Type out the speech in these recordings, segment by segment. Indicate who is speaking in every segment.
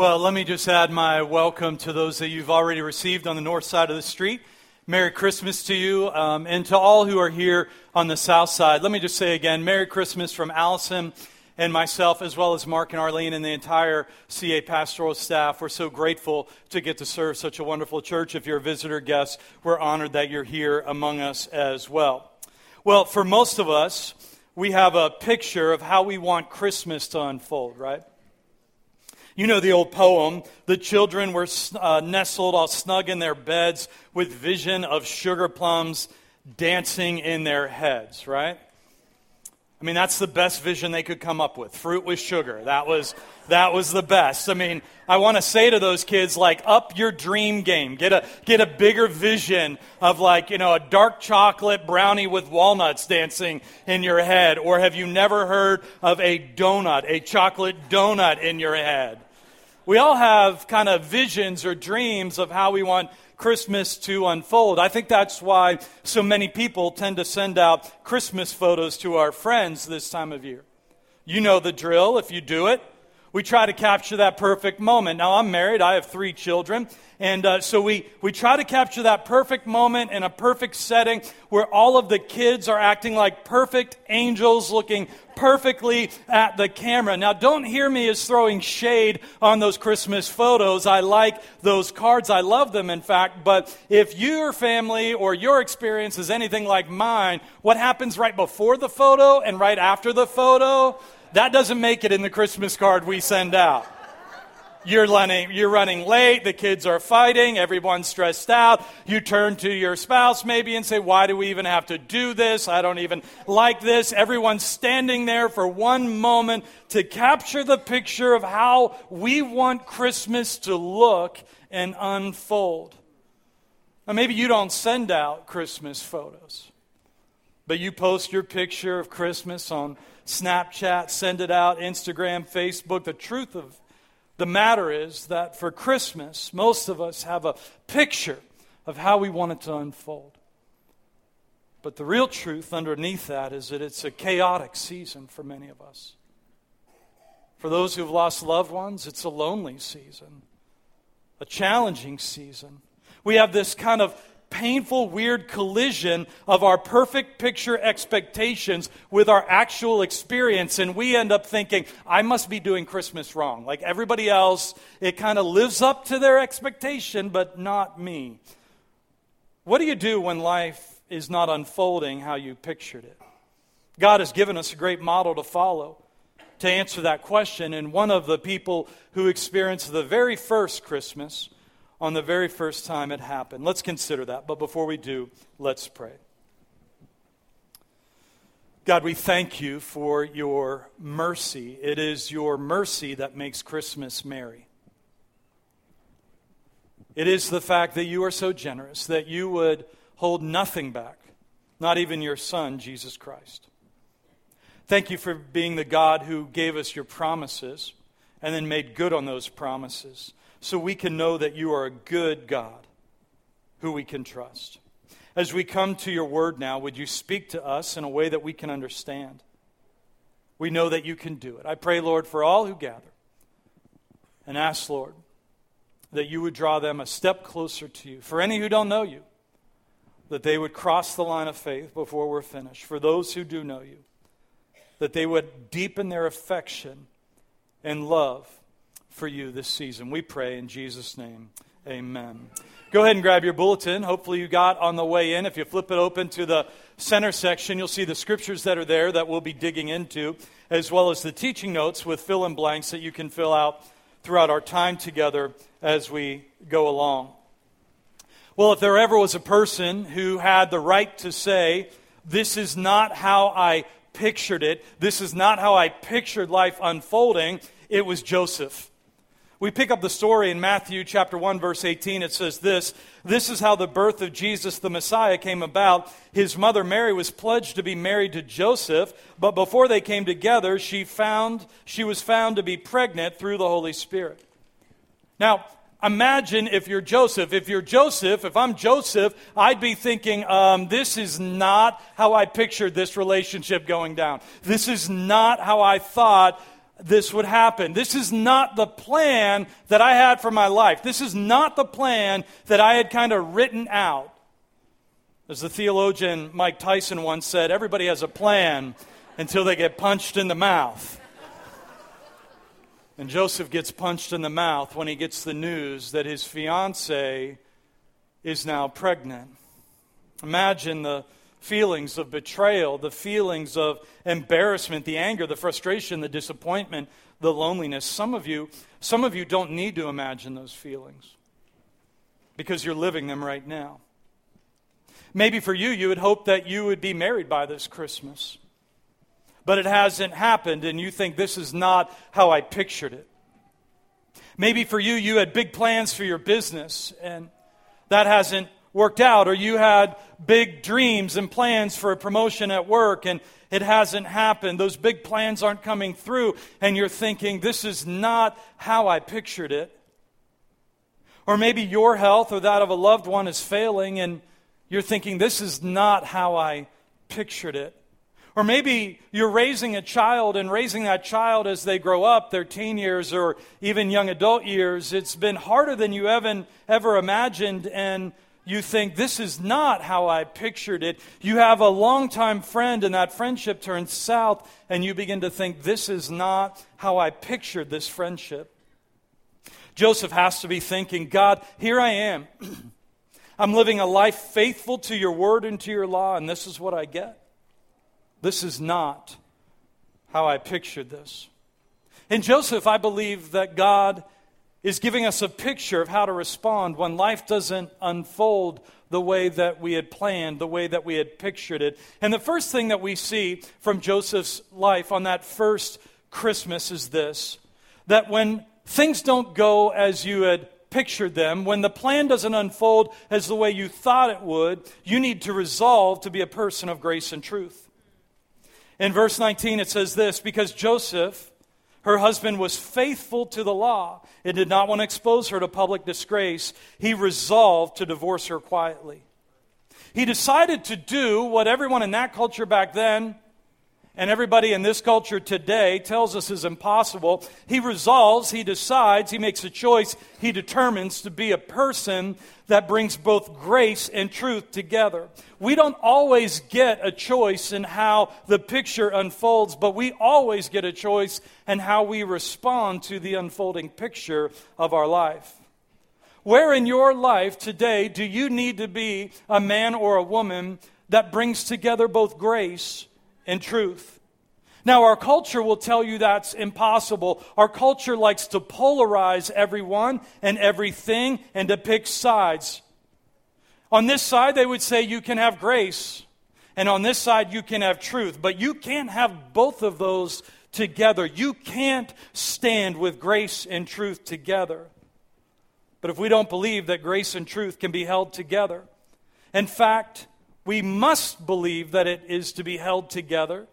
Speaker 1: Well, let me just add my welcome to those that you've already received on the north side of the street. Merry Christmas to you um, and to all who are here on the south side. Let me just say again, Merry Christmas from Allison and myself, as well as Mark and Arlene and the entire CA pastoral staff. We're so grateful to get to serve such a wonderful church. If you're a visitor guest, we're honored that you're here among us as well. Well, for most of us, we have a picture of how we want Christmas to unfold, right? You know the old poem. The children were uh, nestled all snug in their beds with vision of sugar plums dancing in their heads, right? I mean, that's the best vision they could come up with. Fruit with sugar. That was, that was the best. I mean, I want to say to those kids, like, up your dream game. Get a, get a bigger vision of, like, you know, a dark chocolate brownie with walnuts dancing in your head. Or have you never heard of a donut, a chocolate donut in your head? We all have kind of visions or dreams of how we want Christmas to unfold. I think that's why so many people tend to send out Christmas photos to our friends this time of year. You know the drill if you do it. We try to capture that perfect moment. Now, I'm married, I have three children, and uh, so we, we try to capture that perfect moment in a perfect setting where all of the kids are acting like perfect angels looking perfectly at the camera. Now, don't hear me as throwing shade on those Christmas photos. I like those cards. I love them, in fact. But if your family or your experience is anything like mine, what happens right before the photo and right after the photo? That doesn't make it in the Christmas card we send out. You're running, you're running late, the kids are fighting, everyone's stressed out. You turn to your spouse maybe and say, Why do we even have to do this? I don't even like this. Everyone's standing there for one moment to capture the picture of how we want Christmas to look and unfold. Now, maybe you don't send out Christmas photos, but you post your picture of Christmas on Snapchat, send it out, Instagram, Facebook. The truth of the matter is that for Christmas, most of us have a picture of how we want it to unfold. But the real truth underneath that is that it's a chaotic season for many of us. For those who've lost loved ones, it's a lonely season, a challenging season. We have this kind of painful, weird collision of our perfect picture expectations with our actual experience. And we end up thinking, I must be doing Christmas wrong. Like everybody else, it kind of lives up to their expectation, but not me. What do you do when life is not unfolding how you pictured it? God has given us a great model to follow to answer that question. And one of the people who experienced the very first Christmas on the very first time it happened. Let's consider that. But before we do, let's pray. God, we thank you for your mercy. It is your mercy that makes Christmas merry. It is the fact that you are so generous that you would hold nothing back, not even your Son, Jesus Christ. Thank you for being the God who gave us your promises and then made good on those promises so we can know that you are a good God who we can trust. As we come to your word now, would you speak to us in a way that we can understand? We know that you can do it. I pray, Lord, for all who gather and ask, Lord, that you would draw them a step closer to you. For any who don't know you, that they would cross the line of faith before we're finished. For those who do know you, that they would deepen their affection and love for you this season. We pray in Jesus' name. Amen. Go ahead and grab your bulletin. Hopefully, you got on the way in. If you flip it open to the center section, you'll see the scriptures that are there that we'll be digging into, as well as the teaching notes with fill in blanks that you can fill out throughout our time together as we go along. Well, if there ever was a person who had the right to say, This is not how I pictured it, this is not how I pictured life unfolding, it was Joseph. We pick up the story in Matthew chapter 1 verse 18. It says this, this is how the birth of Jesus the Messiah came about. His mother Mary was pledged to be married to Joseph, but before they came together, she found she was found to be pregnant through the Holy Spirit. Now, imagine if you're Joseph. If you're Joseph, if I'm Joseph, I'd be thinking, um, this is not how I pictured this relationship going down. This is not how I thought this would happen. This is not the plan that I had for my life. This is not the plan that I had kind of written out. As the theologian Mike Tyson once said, everybody has a plan until they get punched in the mouth. And Joseph gets punched in the mouth when he gets the news that his fiancee is now pregnant. Imagine the feelings of betrayal, the feelings of embarrassment, the anger, the frustration, the disappointment, the loneliness. Some of you, some of you don't need to imagine those feelings because you're living them right now. Maybe for you, you would hope that you would be married by this Christmas. But it hasn't happened, and you think this is not how I pictured it. Maybe for you, you had big plans for your business, and that hasn't worked out, or you had big dreams and plans for a promotion at work and it hasn't happened. Those big plans aren't coming through, and you're thinking, this is not how I pictured it. Or maybe your health or that of a loved one is failing, and you're thinking, this is not how I pictured it. Or maybe you're raising a child and raising that child as they grow up, their teen years or even young adult years. It's been harder than you ever, ever imagined, and you think, this is not how I pictured it. You have a longtime friend, and that friendship turns south, and you begin to think, this is not how I pictured this friendship. Joseph has to be thinking, God, here I am. I'm living a life faithful to your word and to your law, and this is what I get. This is not how I pictured this. In Joseph, I believe that God is giving us a picture of how to respond when life doesn't unfold the way that we had planned, the way that we had pictured it. And the first thing that we see from Joseph's life on that first Christmas is this that when things don't go as you had pictured them, when the plan doesn't unfold as the way you thought it would, you need to resolve to be a person of grace and truth. In verse 19, it says this because Joseph her husband was faithful to the law and did not want to expose her to public disgrace. He resolved to divorce her quietly. He decided to do what everyone in that culture back then and everybody in this culture today tells us is impossible. He resolves, he decides, he makes a choice, he determines to be a person that brings both grace and truth together. We don't always get a choice in how the picture unfolds, but we always get a choice in how we respond to the unfolding picture of our life. Where in your life today do you need to be a man or a woman that brings together both grace and truth. Now, our culture will tell you that's impossible. Our culture likes to polarize everyone and everything and to pick sides. On this side, they would say you can have grace, and on this side, you can have truth, but you can't have both of those together. You can't stand with grace and truth together. But if we don't believe that grace and truth can be held together, in fact, we must believe that it is to be held together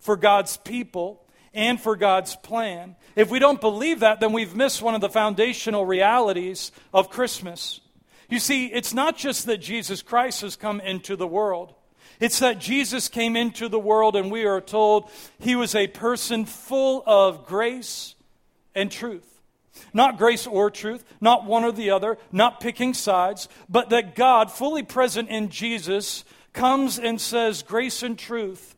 Speaker 1: for God's people and for God's plan. If we don't believe that, then we've missed one of the foundational realities of Christmas. You see, it's not just that Jesus Christ has come into the world. It's that Jesus came into the world, and we are told he was a person full of grace and truth. Not grace or truth, not one or the other, not picking sides, but that God, fully present in Jesus, comes and says grace and truth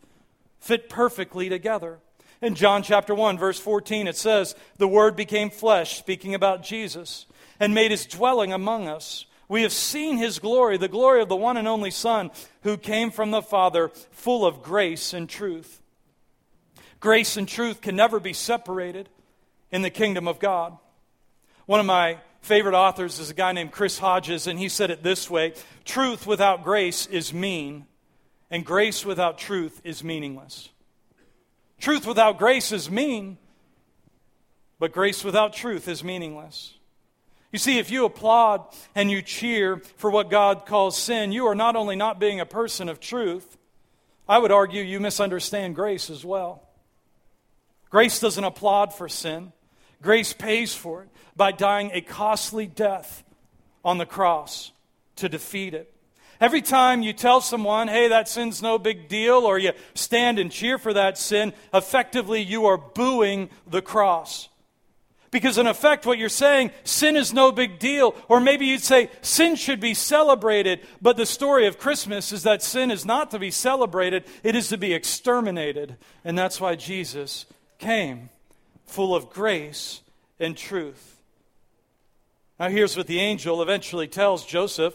Speaker 1: fit perfectly together. In John chapter 1, verse 14, it says, The Word became flesh, speaking about Jesus, and made his dwelling among us. We have seen his glory, the glory of the one and only Son, who came from the Father, full of grace and truth. Grace and truth can never be separated in the kingdom of God. One of my favorite authors is a guy named Chris Hodges, and he said it this way Truth without grace is mean, and grace without truth is meaningless. Truth without grace is mean, but grace without truth is meaningless. You see, if you applaud and you cheer for what God calls sin, you are not only not being a person of truth, I would argue you misunderstand grace as well. Grace doesn't applaud for sin. Grace pays for it by dying a costly death on the cross to defeat it. Every time you tell someone, hey, that sin's no big deal, or you stand and cheer for that sin, effectively you are booing the cross. Because, in effect, what you're saying, sin is no big deal. Or maybe you'd say, sin should be celebrated. But the story of Christmas is that sin is not to be celebrated, it is to be exterminated. And that's why Jesus came, full of grace and truth. Now, here's what the angel eventually tells Joseph.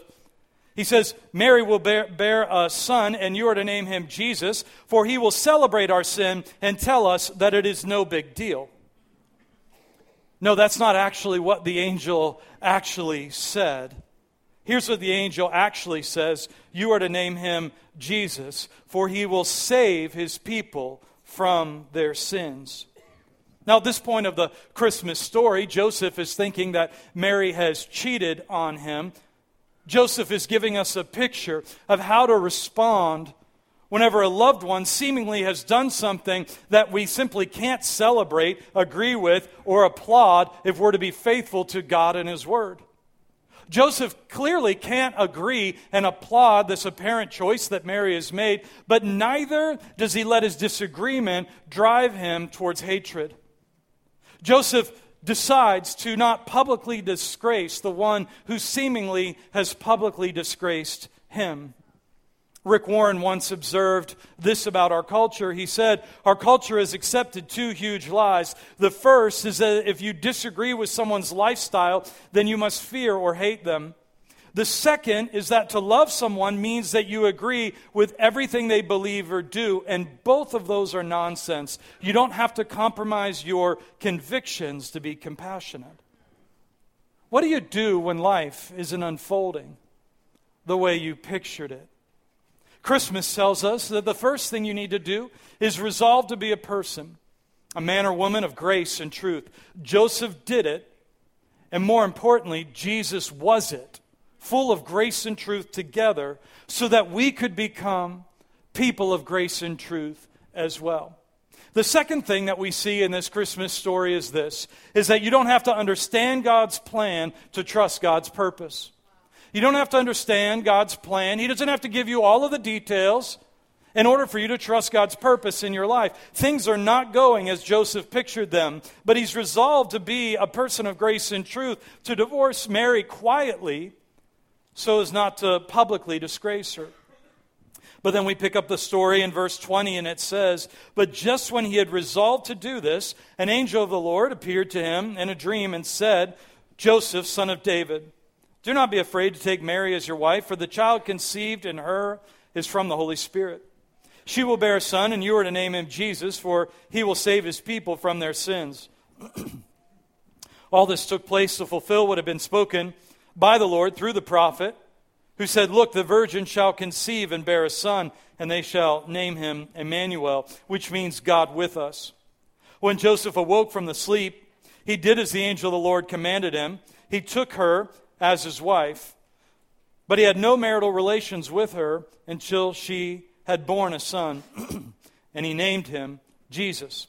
Speaker 1: He says, Mary will bear, bear, a son, and you are to name him Jesus, for he will celebrate our sin and tell us that it is no big deal. No, that's not actually what the angel actually said. Here's what the angel actually says You are to name him Jesus, for he will save his people from their sins. Now, at this point of the Christmas story, Joseph is thinking that Mary has cheated on him. Joseph is giving us a picture of how to respond whenever a loved one seemingly has done something that we simply can't celebrate, agree with, or applaud if we're to be faithful to God and His Word. Joseph clearly can't agree and applaud this apparent choice that Mary has made, but neither does he let his disagreement drive him towards hatred. Joseph decides to not publicly disgrace the one who seemingly has publicly disgraced him. Rick Warren once observed this about our culture. He said, Our culture has accepted two huge lies. The first is that if you disagree with someone's lifestyle, then you must fear or hate them. The second is that to love someone means that you agree with everything they believe or do, and both of those are nonsense. You don't have to compromise your convictions to be compassionate. What do you do when life isn't unfolding the way you pictured it? Christmas tells us that the first thing you need to do is resolve to be a person, a man or woman of grace and truth. Joseph did it, and more importantly, Jesus was it, full of grace and truth together, so that we could become people of grace and truth as well. The second thing that we see in this Christmas story is this is that you don't have to understand God's plan to trust God's purpose. You don't have to understand God's plan. He doesn't have to give you all of the details in order for you to trust God's purpose in your life. Things are not going as Joseph pictured them, but he's resolved to be a person of grace and truth, to divorce Mary quietly so as not to publicly disgrace her. But then we pick up the story in verse 20, and it says, But just when he had resolved to do this, an angel of the Lord appeared to him in a dream and said, Joseph, son of David, do not be afraid to take Mary as your wife, for the child conceived in her is from the Holy Spirit. She will bear a son, and you are to name him Jesus, for he will save his people from their sins. All this took place to fulfill what had been spoken by the Lord through the prophet, who said, Look, the virgin shall conceive and bear a son, and they shall name him Emmanuel, which means God with us. When Joseph awoke from the sleep, he did as the angel of the Lord commanded him. He took her as his wife, but he had no marital relations with her until she had borne a son, and he named him Jesus.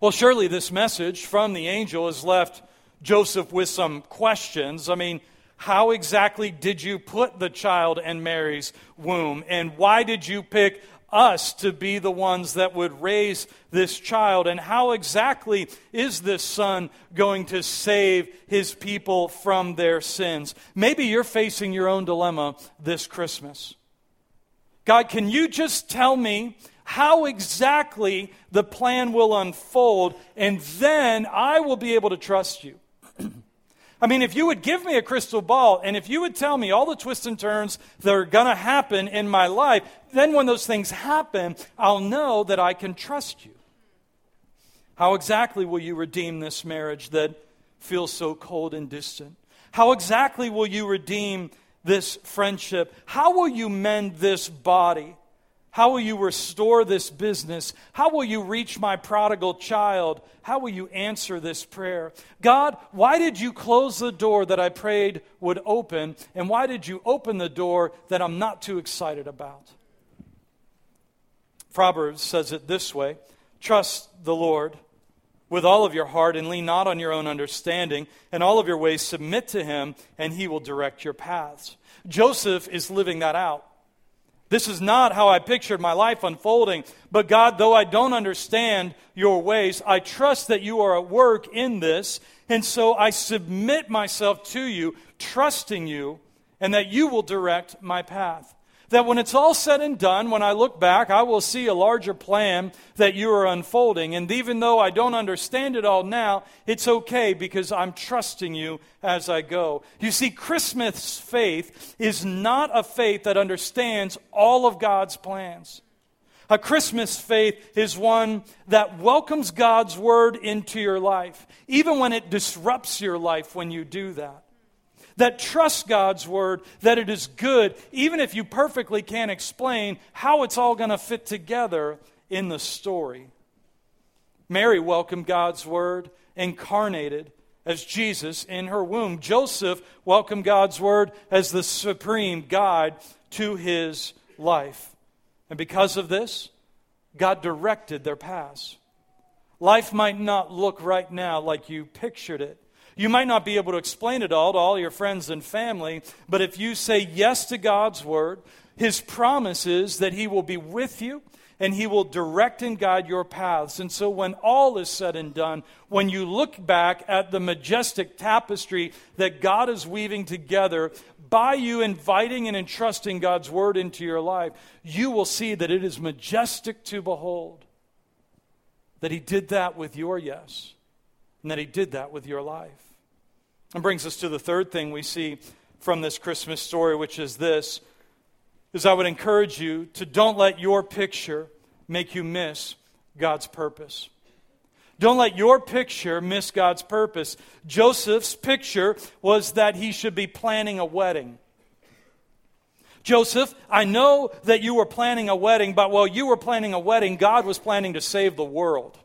Speaker 1: Well, surely this message from the angel has left Joseph with some questions. I mean, how exactly did you put the child in Mary's womb? And why did you pick us to be the ones that would raise this child? And how exactly is this son going to save his people from their sins? Maybe you're facing your own dilemma this Christmas. God, can you just tell me how exactly the plan will unfold, and then I will be able to trust you? I mean, if you would give me a crystal ball and if you would tell me all the twists and turns that are going to happen in my life, then when those things happen, I'll know that I can trust you. How exactly will you redeem this marriage that feels so cold and distant? How exactly will you redeem this friendship? How will you mend this body? How will you restore this business? How will you reach my prodigal child? How will you answer this prayer? God, why did you close the door that I prayed would open? And why did you open the door that I'm not too excited about? Proverbs says it this way Trust the Lord with all of your heart and lean not on your own understanding. and all of your ways submit to him, and he will direct your paths. Joseph is living that out. This is not how I pictured my life unfolding. But God, though I don't understand your ways, I trust that you are at work in this. And so I submit myself to you, trusting you, and that you will direct my path that when it's all said and done, when I look back, I will see a larger plan that you are unfolding. And even though I don't understand it all now, it's okay because I'm trusting you as I go. You see, Christmas faith is not a faith that understands all of God's plans. A Christmas faith is one that welcomes God's word into your life, even when it disrupts your life when you do that that trust God's word, that it is good, even if you perfectly can't explain how it's all going to fit together in the story. Mary welcomed God's word incarnated as Jesus in her womb. Joseph welcomed God's word as the supreme guide to his life. And because of this, God directed their paths. Life might not look right now like you pictured it. You might not be able to explain it all to all your friends and family, but if you say yes to God's word, His promise is that He will be with you and He will direct and guide your paths. And so, when all is said and done, when you look back at the majestic tapestry that God is weaving together by you inviting and entrusting God's word into your life, you will see that it is majestic to behold. That He did that with your yes and that He did that with your life. And brings us to the third thing we see from this Christmas story, which is this is I would encourage you to don't let your picture make you miss God's purpose. Don't let your picture miss God's purpose. Joseph's picture was that he should be planning a wedding. Joseph, I know that you were planning a wedding, but while you were planning a wedding, God was planning to save the world.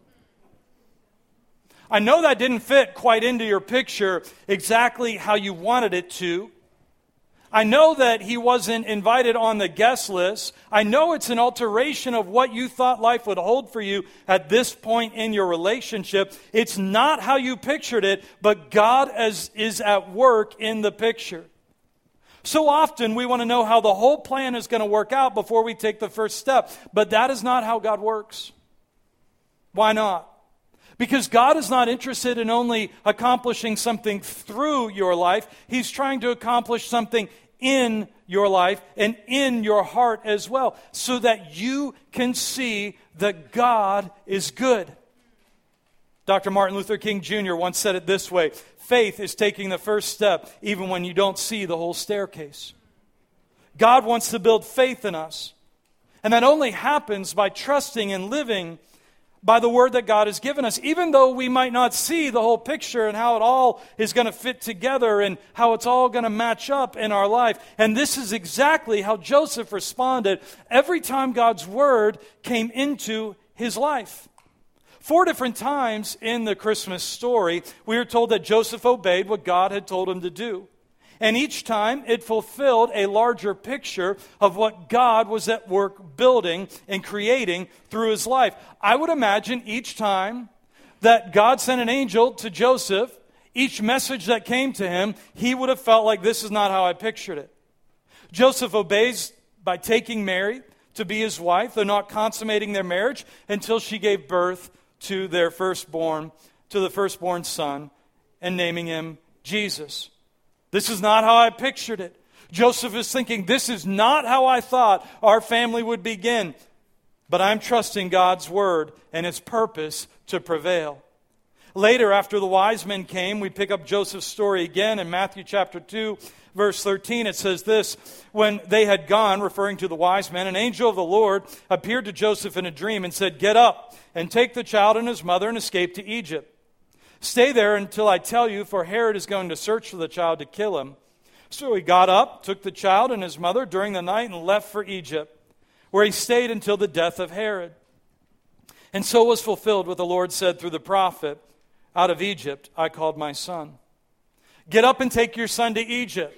Speaker 1: I know that didn't fit quite into your picture exactly how you wanted it to. I know that he wasn't invited on the guest list. I know it's an alteration of what you thought life would hold for you at this point in your relationship. It's not how you pictured it, but God is, is at work in the picture. So often we want to know how the whole plan is going to work out before we take the first step, but that is not how God works. Why not? Because God is not interested in only accomplishing something through your life, He's trying to accomplish something in your life and in your heart as well, so that you can see that God is good. Dr. Martin Luther King Jr. once said it this way faith is taking the first step even when you don't see the whole staircase. God wants to build faith in us. And that only happens by trusting and living by the word that God has given us, even though we might not see the whole picture and how it all is going to fit together and how it's all going to match up in our life. And this is exactly how Joseph responded every time God's word came into his life. Four different times in the Christmas story, we are told that Joseph obeyed what God had told him to do. And each time it fulfilled a larger picture of what God was at work building and creating through his life. I would imagine each time that God sent an angel to Joseph, each message that came to him, he would have felt like this is not how I pictured it. Joseph obeys by taking Mary to be his wife, though not consummating their marriage until she gave birth to their firstborn, to the firstborn son, and naming him Jesus. This is not how I pictured it. Joseph is thinking, This is not how I thought our family would begin. But I'm trusting God's word and its purpose to prevail. Later, after the wise men came, we pick up Joseph's story again in Matthew chapter 2, verse 13. It says this When they had gone, referring to the wise men, an angel of the Lord appeared to Joseph in a dream and said, Get up and take the child and his mother and escape to Egypt Stay there until I tell you, for Herod is going to search for the child to kill him. So he got up, took the child and his mother during the night, and left for Egypt, where he stayed until the death of Herod. And so was fulfilled what the Lord said through the prophet Out of Egypt I called my son. Get up and take your son to Egypt.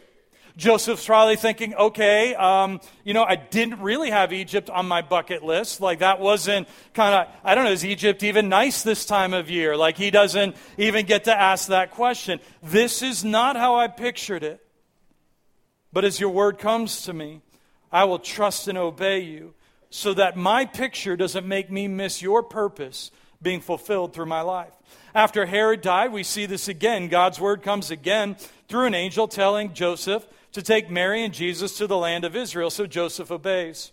Speaker 1: Joseph's probably thinking, okay, um, you know, I didn't really have Egypt on my bucket list. Like, that wasn't kind of, I don't know, is Egypt even nice this time of year? Like, he doesn't even get to ask that question. This is not how I pictured it. But as your word comes to me, I will trust and obey you so that my picture doesn't make me miss your purpose being fulfilled through my life. After Herod died, we see this again. God's word comes again through an angel telling Joseph to take Mary and Jesus to the land of Israel. So Joseph obeys.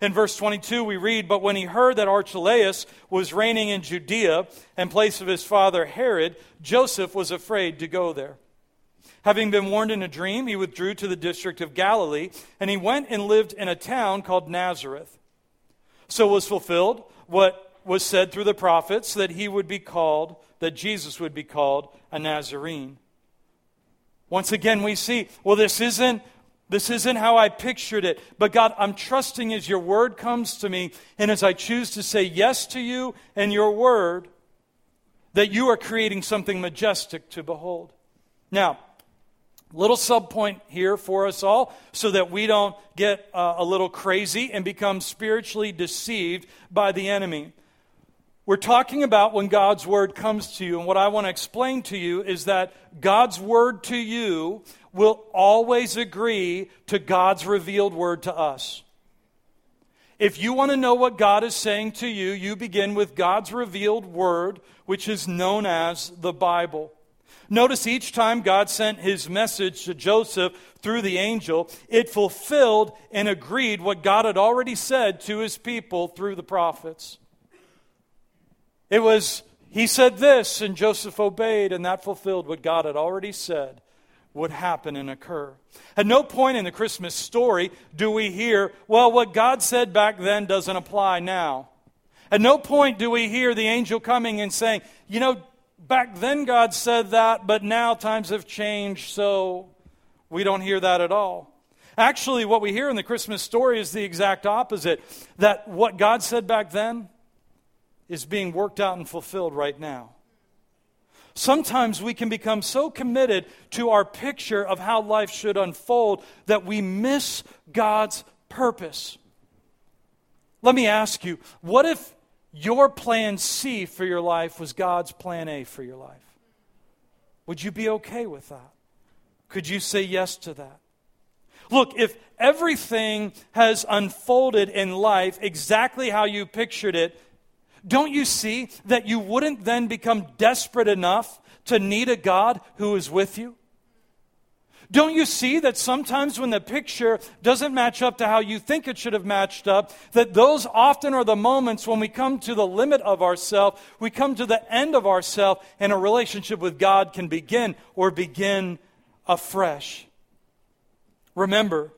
Speaker 1: In verse 22, we read, But when he heard that Archelaus was reigning in Judea in place of his father Herod, Joseph was afraid to go there. Having been warned in a dream, he withdrew to the district of Galilee, and he went and lived in a town called Nazareth. So was fulfilled what was said through the prophets that he would be called, that Jesus would be called a Nazarene. Once again, we see, well, this isn't this isn't how I pictured it. But God, I'm trusting as your word comes to me and as I choose to say yes to you and your word, that you are creating something majestic to behold. Now, little subpoint here for us all so that we don't get uh, a little crazy and become spiritually deceived by the enemy. We're talking about when God's word comes to you, and what I want to explain to you is that God's word to you will always agree to God's revealed word to us. If you want to know what God is saying to you, you begin with God's revealed word, which is known as the Bible. Notice each time God sent his message to Joseph through the angel, it fulfilled and agreed what God had already said to his people through the prophets. It was, he said this, and Joseph obeyed, and that fulfilled what God had already said would happen and occur. At no point in the Christmas story do we hear, well, what God said back then doesn't apply now. At no point do we hear the angel coming and saying, you know, back then God said that, but now times have changed, so we don't hear that at all. Actually, what we hear in the Christmas story is the exact opposite that what God said back then is being worked out and fulfilled right now. Sometimes we can become so committed to our picture of how life should unfold that we miss God's purpose. Let me ask you what if your plan C for your life was God's plan A for your life? Would you be okay with that? Could you say yes to that? Look, if everything has unfolded in life exactly how you pictured it, don't you see that you wouldn't then become desperate enough to need a God who is with you? Don't you see that sometimes when the picture doesn't match up to how you think it should have matched up, that those often are the moments when we come to the limit of ourself, we come to the end of ourself, and a relationship with God can begin or begin afresh. Remember,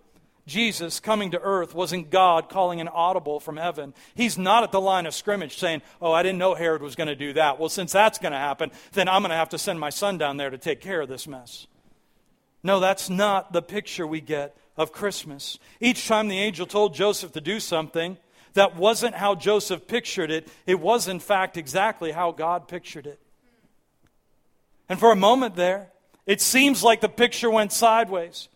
Speaker 1: Jesus coming to earth wasn't God calling an audible from heaven. He's not at the line of scrimmage saying, Oh, I didn't know Herod was going to do that. Well, since that's going to happen, then I'm going to have to send my son down there to take care of this mess. No, that's not the picture we get of Christmas. Each time the angel told Joseph to do something, that wasn't how Joseph pictured it. It was, in fact, exactly how God pictured it. And for a moment there, it seems like the picture went sideways.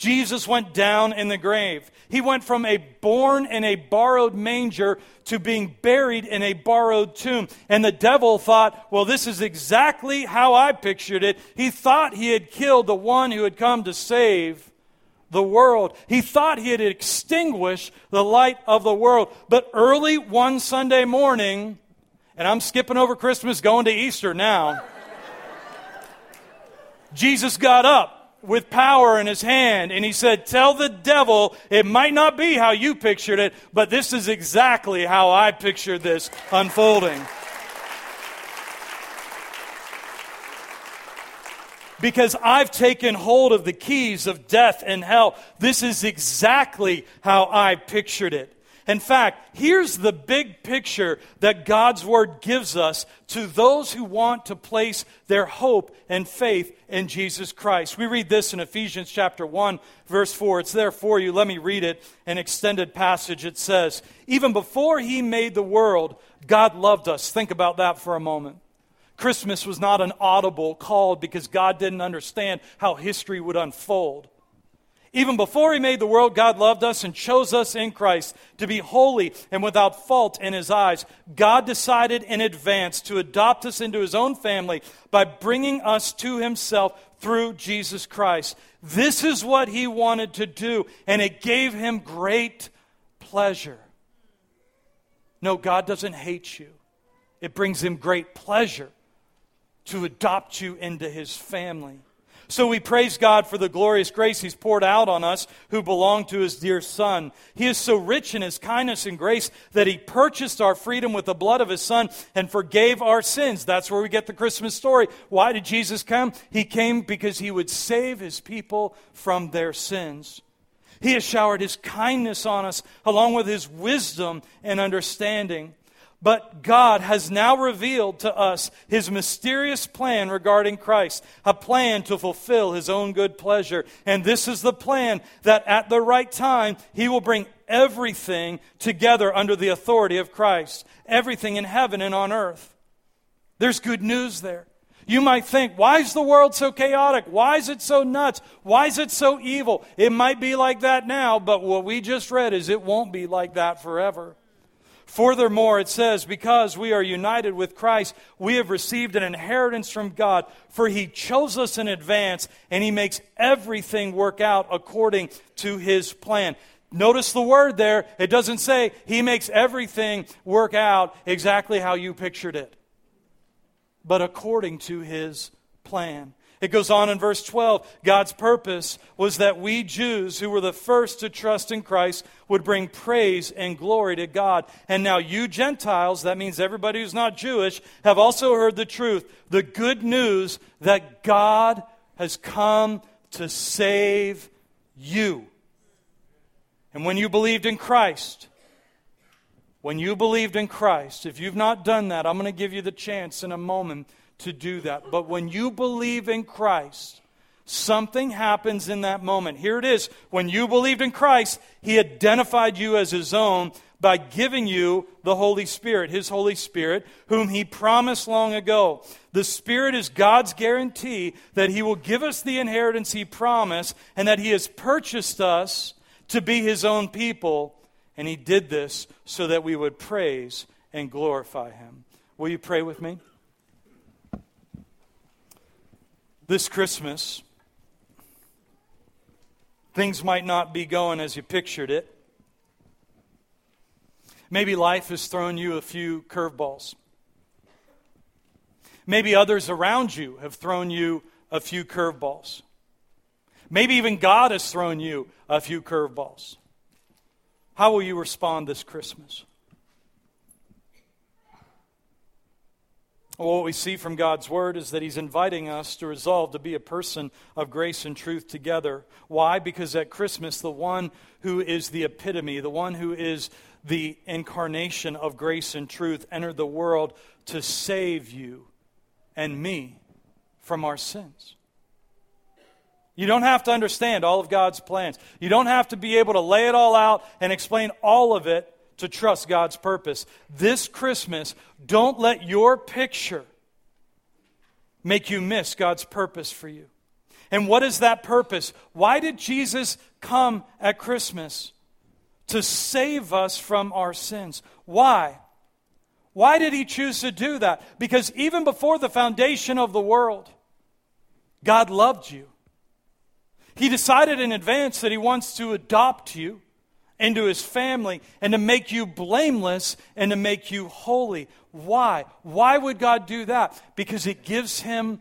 Speaker 1: Jesus went down in the grave. He went from a born in a borrowed manger to being buried in a borrowed tomb. And the devil thought, well, this is exactly how I pictured it. He thought he had killed the one who had come to save the world. He thought he had extinguished the light of the world. But early one Sunday morning, and I'm skipping over Christmas, going to Easter now, Jesus got up with power in his hand and he said, Tell the devil it might not be how you pictured it, but this is exactly how I pictured this unfolding. Because I've taken hold of the keys of death and hell. This is exactly how I pictured it. In fact, here's the big picture that God's Word gives us to those who want to place their hope and faith in Jesus Christ. We read this in Ephesians chapter 1, verse 4. It's there for you. Let me read it, an extended passage. It says, Even before He made the world, God loved us. Think about that for a moment. Christmas was not an audible call because God didn't understand how history would unfold. Even before he made the world, God loved us and chose us in Christ to be holy and without fault in his eyes. God decided in advance to adopt us into his own family by bringing us to himself through Jesus Christ. This is what he wanted to do, and it gave him great pleasure. No, God doesn't hate you, it brings him great pleasure to adopt you into his family. So we praise God for the glorious grace He's poured out on us who belong to His dear Son. He is so rich in His kindness and grace that He purchased our freedom with the blood of His Son and forgave our sins. That's where we get the Christmas story. Why did Jesus come? He came because He would save His people from their sins. He has showered His kindness on us along with His wisdom and understanding. But God has now revealed to us his mysterious plan regarding Christ, a plan to fulfill his own good pleasure. And this is the plan that at the right time, he will bring everything together under the authority of Christ, everything in heaven and on earth. There's good news there. You might think, why is the world so chaotic? Why is it so nuts? Why is it so evil? It might be like that now, but what we just read is it won't be like that forever. Furthermore, it says, Because we are united with Christ, we have received an inheritance from God, for he chose us in advance, and he makes everything work out according to his plan. Notice the word there. It doesn't say he makes everything work out exactly how you pictured it, but according to his plan. It goes on in verse 12. God's purpose was that we Jews, who were the first to trust in Christ, would bring praise and glory to God. And now you Gentiles, that means everybody who's not Jewish, have also heard the truth, the good news that God has come to save you. And when you believed in Christ, when you believed in Christ, if you've not done that, I'm going to give you the chance in a moment to do that. But when you believe in Christ, something happens in that moment. Here it is. When you believed in Christ, He identified you as His own by giving you the Holy Spirit, His Holy Spirit, whom He promised long ago. The Spirit is God's guarantee that He will give us the inheritance He promised and that He has purchased us to be His own people. And He did this so that we would praise and glorify Him. Will you pray with me? This Christmas, things might not be going as you pictured it. Maybe life has thrown you a few curveballs. Maybe others around you have thrown you a few curveballs. Maybe even God has thrown you a few curveballs. How will you respond this Christmas? Well, what we see from God's word is that He's inviting us to resolve to be a person of grace and truth together. Why? Because at Christmas, the one who is the epitome, the one who is the incarnation of grace and truth, entered the world to save you and me from our sins. You don't have to understand all of God's plans. You don't have to be able to lay it all out and explain all of it to trust God's purpose. This Christmas, don't let your picture make you miss God's purpose for you. And what is that purpose? Why did Jesus come at Christmas? To save us from our sins. Why? Why did he choose to do that? Because even before the foundation of the world, God loved you. He decided in advance that he wants to adopt you into his family and to make you blameless and to make you holy. Why? Why would God do that? Because it gives him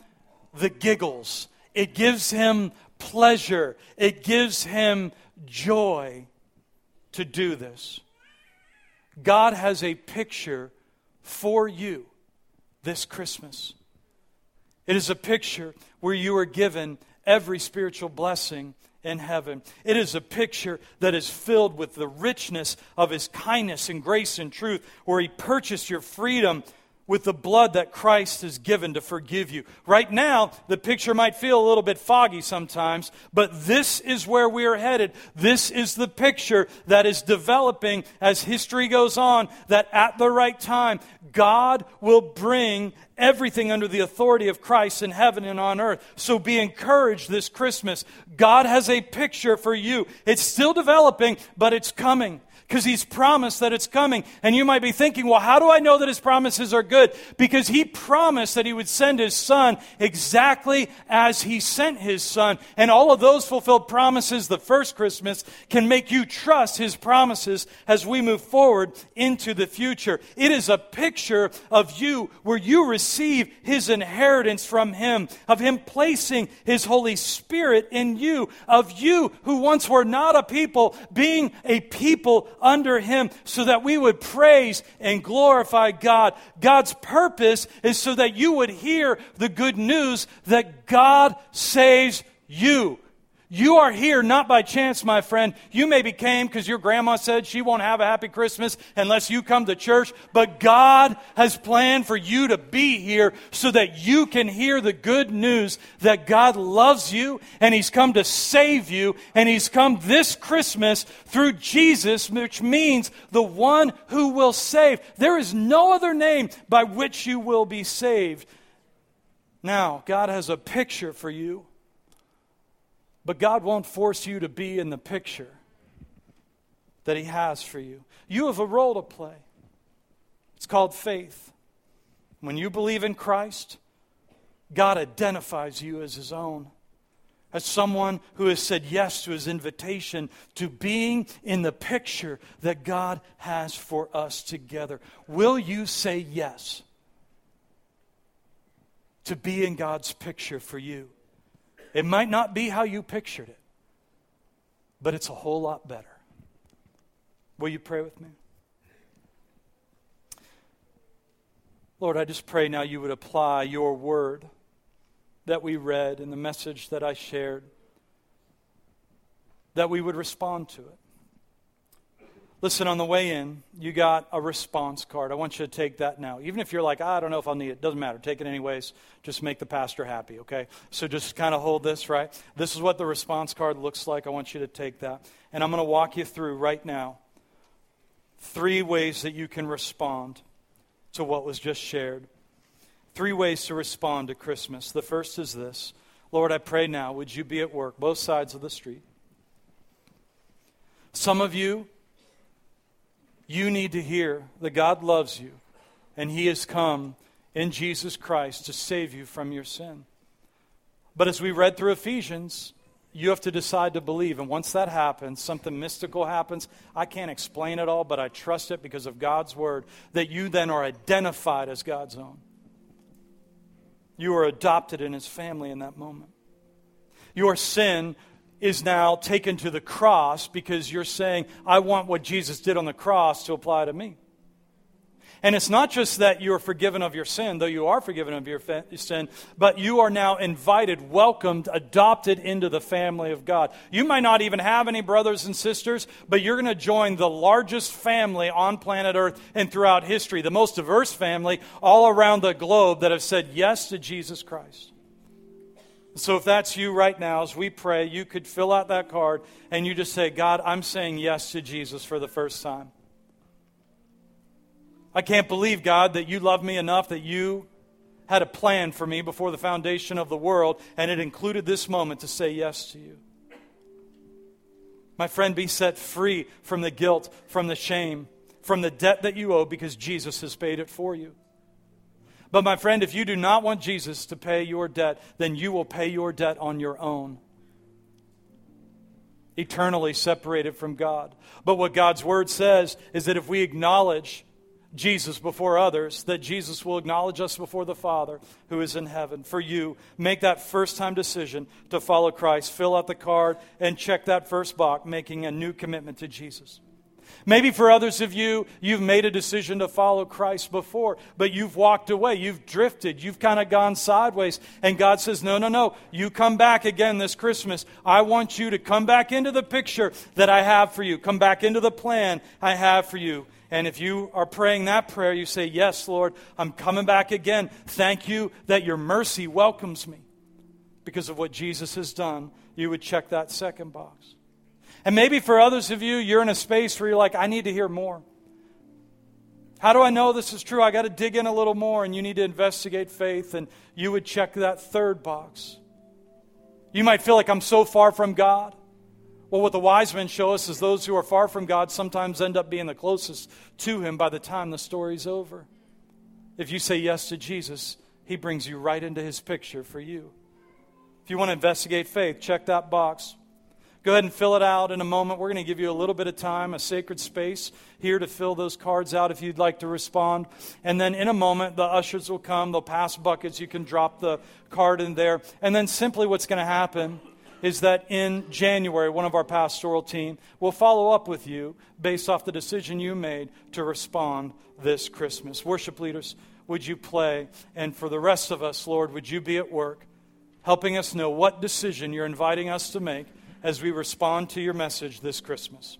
Speaker 1: the giggles, it gives him pleasure, it gives him joy to do this. God has a picture for you this Christmas. It is a picture where you are given every spiritual blessing in heaven. It is a picture that is filled with the richness of His kindness and grace and truth, where He purchased your freedom with the blood that Christ has given to forgive you. Right now, the picture might feel a little bit foggy sometimes, but this is where we are headed. This is the picture that is developing as history goes on, that at the right time, God will bring everything under the authority of Christ in heaven and on earth. So be encouraged this Christmas. God has a picture for you. It's still developing, but it's coming because he's promised that it's coming. And you might be thinking, well, how do I know that his promises are good? Because he promised that he would send his son exactly as he sent his son. And all of those fulfilled promises, the first Christmas, can make you trust his promises as we move forward into the future. It is a picture of you where you receive his inheritance from him, of him placing his Holy Spirit in you, of you who once were not a people being a people under him so that we would praise and glorify God. God's purpose is so that you would hear the good news that God saves you. You are here not by chance, my friend. You maybe came because your grandma said she won't have a happy Christmas unless you come to church. But God has planned for you to be here so that you can hear the good news that God loves you and He's come to save you and He's come this Christmas through Jesus, which means the one who will save. There is no other name by which you will be saved. Now, God has a picture for you. But God won't force you to be in the picture that He has for you. You have a role to play. It's called faith. When you believe in Christ, God identifies you as His own, as someone who has said yes to His invitation to being in the picture that God has for us together. Will you say yes to be in God's picture for you? It might not be how you pictured it, but it's a whole lot better. Will you pray with me? Lord, I just pray now you would apply your word that we read in the message that I shared, that we would respond to it. Listen, on the way in, you got a response card. I want you to take that now. Even if you're like, ah, I don't know if I'll need it, doesn't matter. Take it anyways. Just make the pastor happy, okay? So just kind of hold this, right? This is what the response card looks like. I want you to take that. And I'm going to walk you through right now three ways that you can respond to what was just shared. Three ways to respond to Christmas. The first is this Lord, I pray now, would you be at work, both sides of the street? Some of you, you need to hear that God loves you and He has come in Jesus Christ to save you from your sin. But as we read through Ephesians, you have to decide to believe. And once that happens, something mystical happens. I can't explain it all, but I trust it because of God's word that you then are identified as God's own. You are adopted in his family in that moment. Your sin is now taken to the cross because you're saying, I want what Jesus did on the cross to apply to me. And it's not just that you are forgiven of your sin, though you are forgiven of your sin, but you are now invited, welcomed, adopted into the family of God. You might not even have any brothers and sisters, but you're going to join the largest family on planet Earth and throughout history, the most diverse family all around the globe that have said yes to Jesus Christ. So if that's you right now, as we pray, you could fill out that card and you just say, God, I'm saying yes to Jesus for the first time. I can't believe, God, that you love me enough that you had a plan for me before the foundation of the world, and it included this moment to say yes to you. My friend, be set free from the guilt, from the shame, from the debt that you owe because Jesus has paid it for you. But my friend, if you do not want Jesus to pay your debt, then you will pay your debt on your own. Eternally separated from God. But what God's word says is that if we acknowledge Jesus before others, that Jesus will acknowledge us before the Father who is in heaven. For you, make that first time decision to follow Christ. Fill out the card and check that first box, making a new commitment to Jesus. Maybe for others of you, you've made a decision to follow Christ before, but you've walked away. You've drifted. You've kind of gone sideways. And God says, No, no, no. You come back again this Christmas. I want you to come back into the picture that I have for you. Come back into the plan I have for you. And if you are praying that prayer, you say, Yes, Lord, I'm coming back again. Thank you that your mercy welcomes me because of what Jesus has done. You would check that second box. And maybe for others of you, you're in a space where you're like, I need to hear more. How do I know this is true? I got to dig in a little more, and you need to investigate faith, and you would check that third box. You might feel like I'm so far from God. Well, what the wise men show us is those who are far from God sometimes end up being the closest to Him by the time the story's over. If you say yes to Jesus, He brings you right into His picture for you. If you want to investigate faith, check that box. Go ahead and fill it out in a moment. We're going to give you a little bit of time, a sacred space here to fill those cards out if you'd like to respond. And then in a moment, the ushers will come. They'll pass buckets. You can drop the card in there. And then simply what's going to happen is that in January, one of our pastoral team will follow up with you based off the decision you made to respond this Christmas. Worship leaders, would you play? And for the rest of us, Lord, would you be at work, helping us know what decision you're inviting us to make as we respond to your message this Christmas.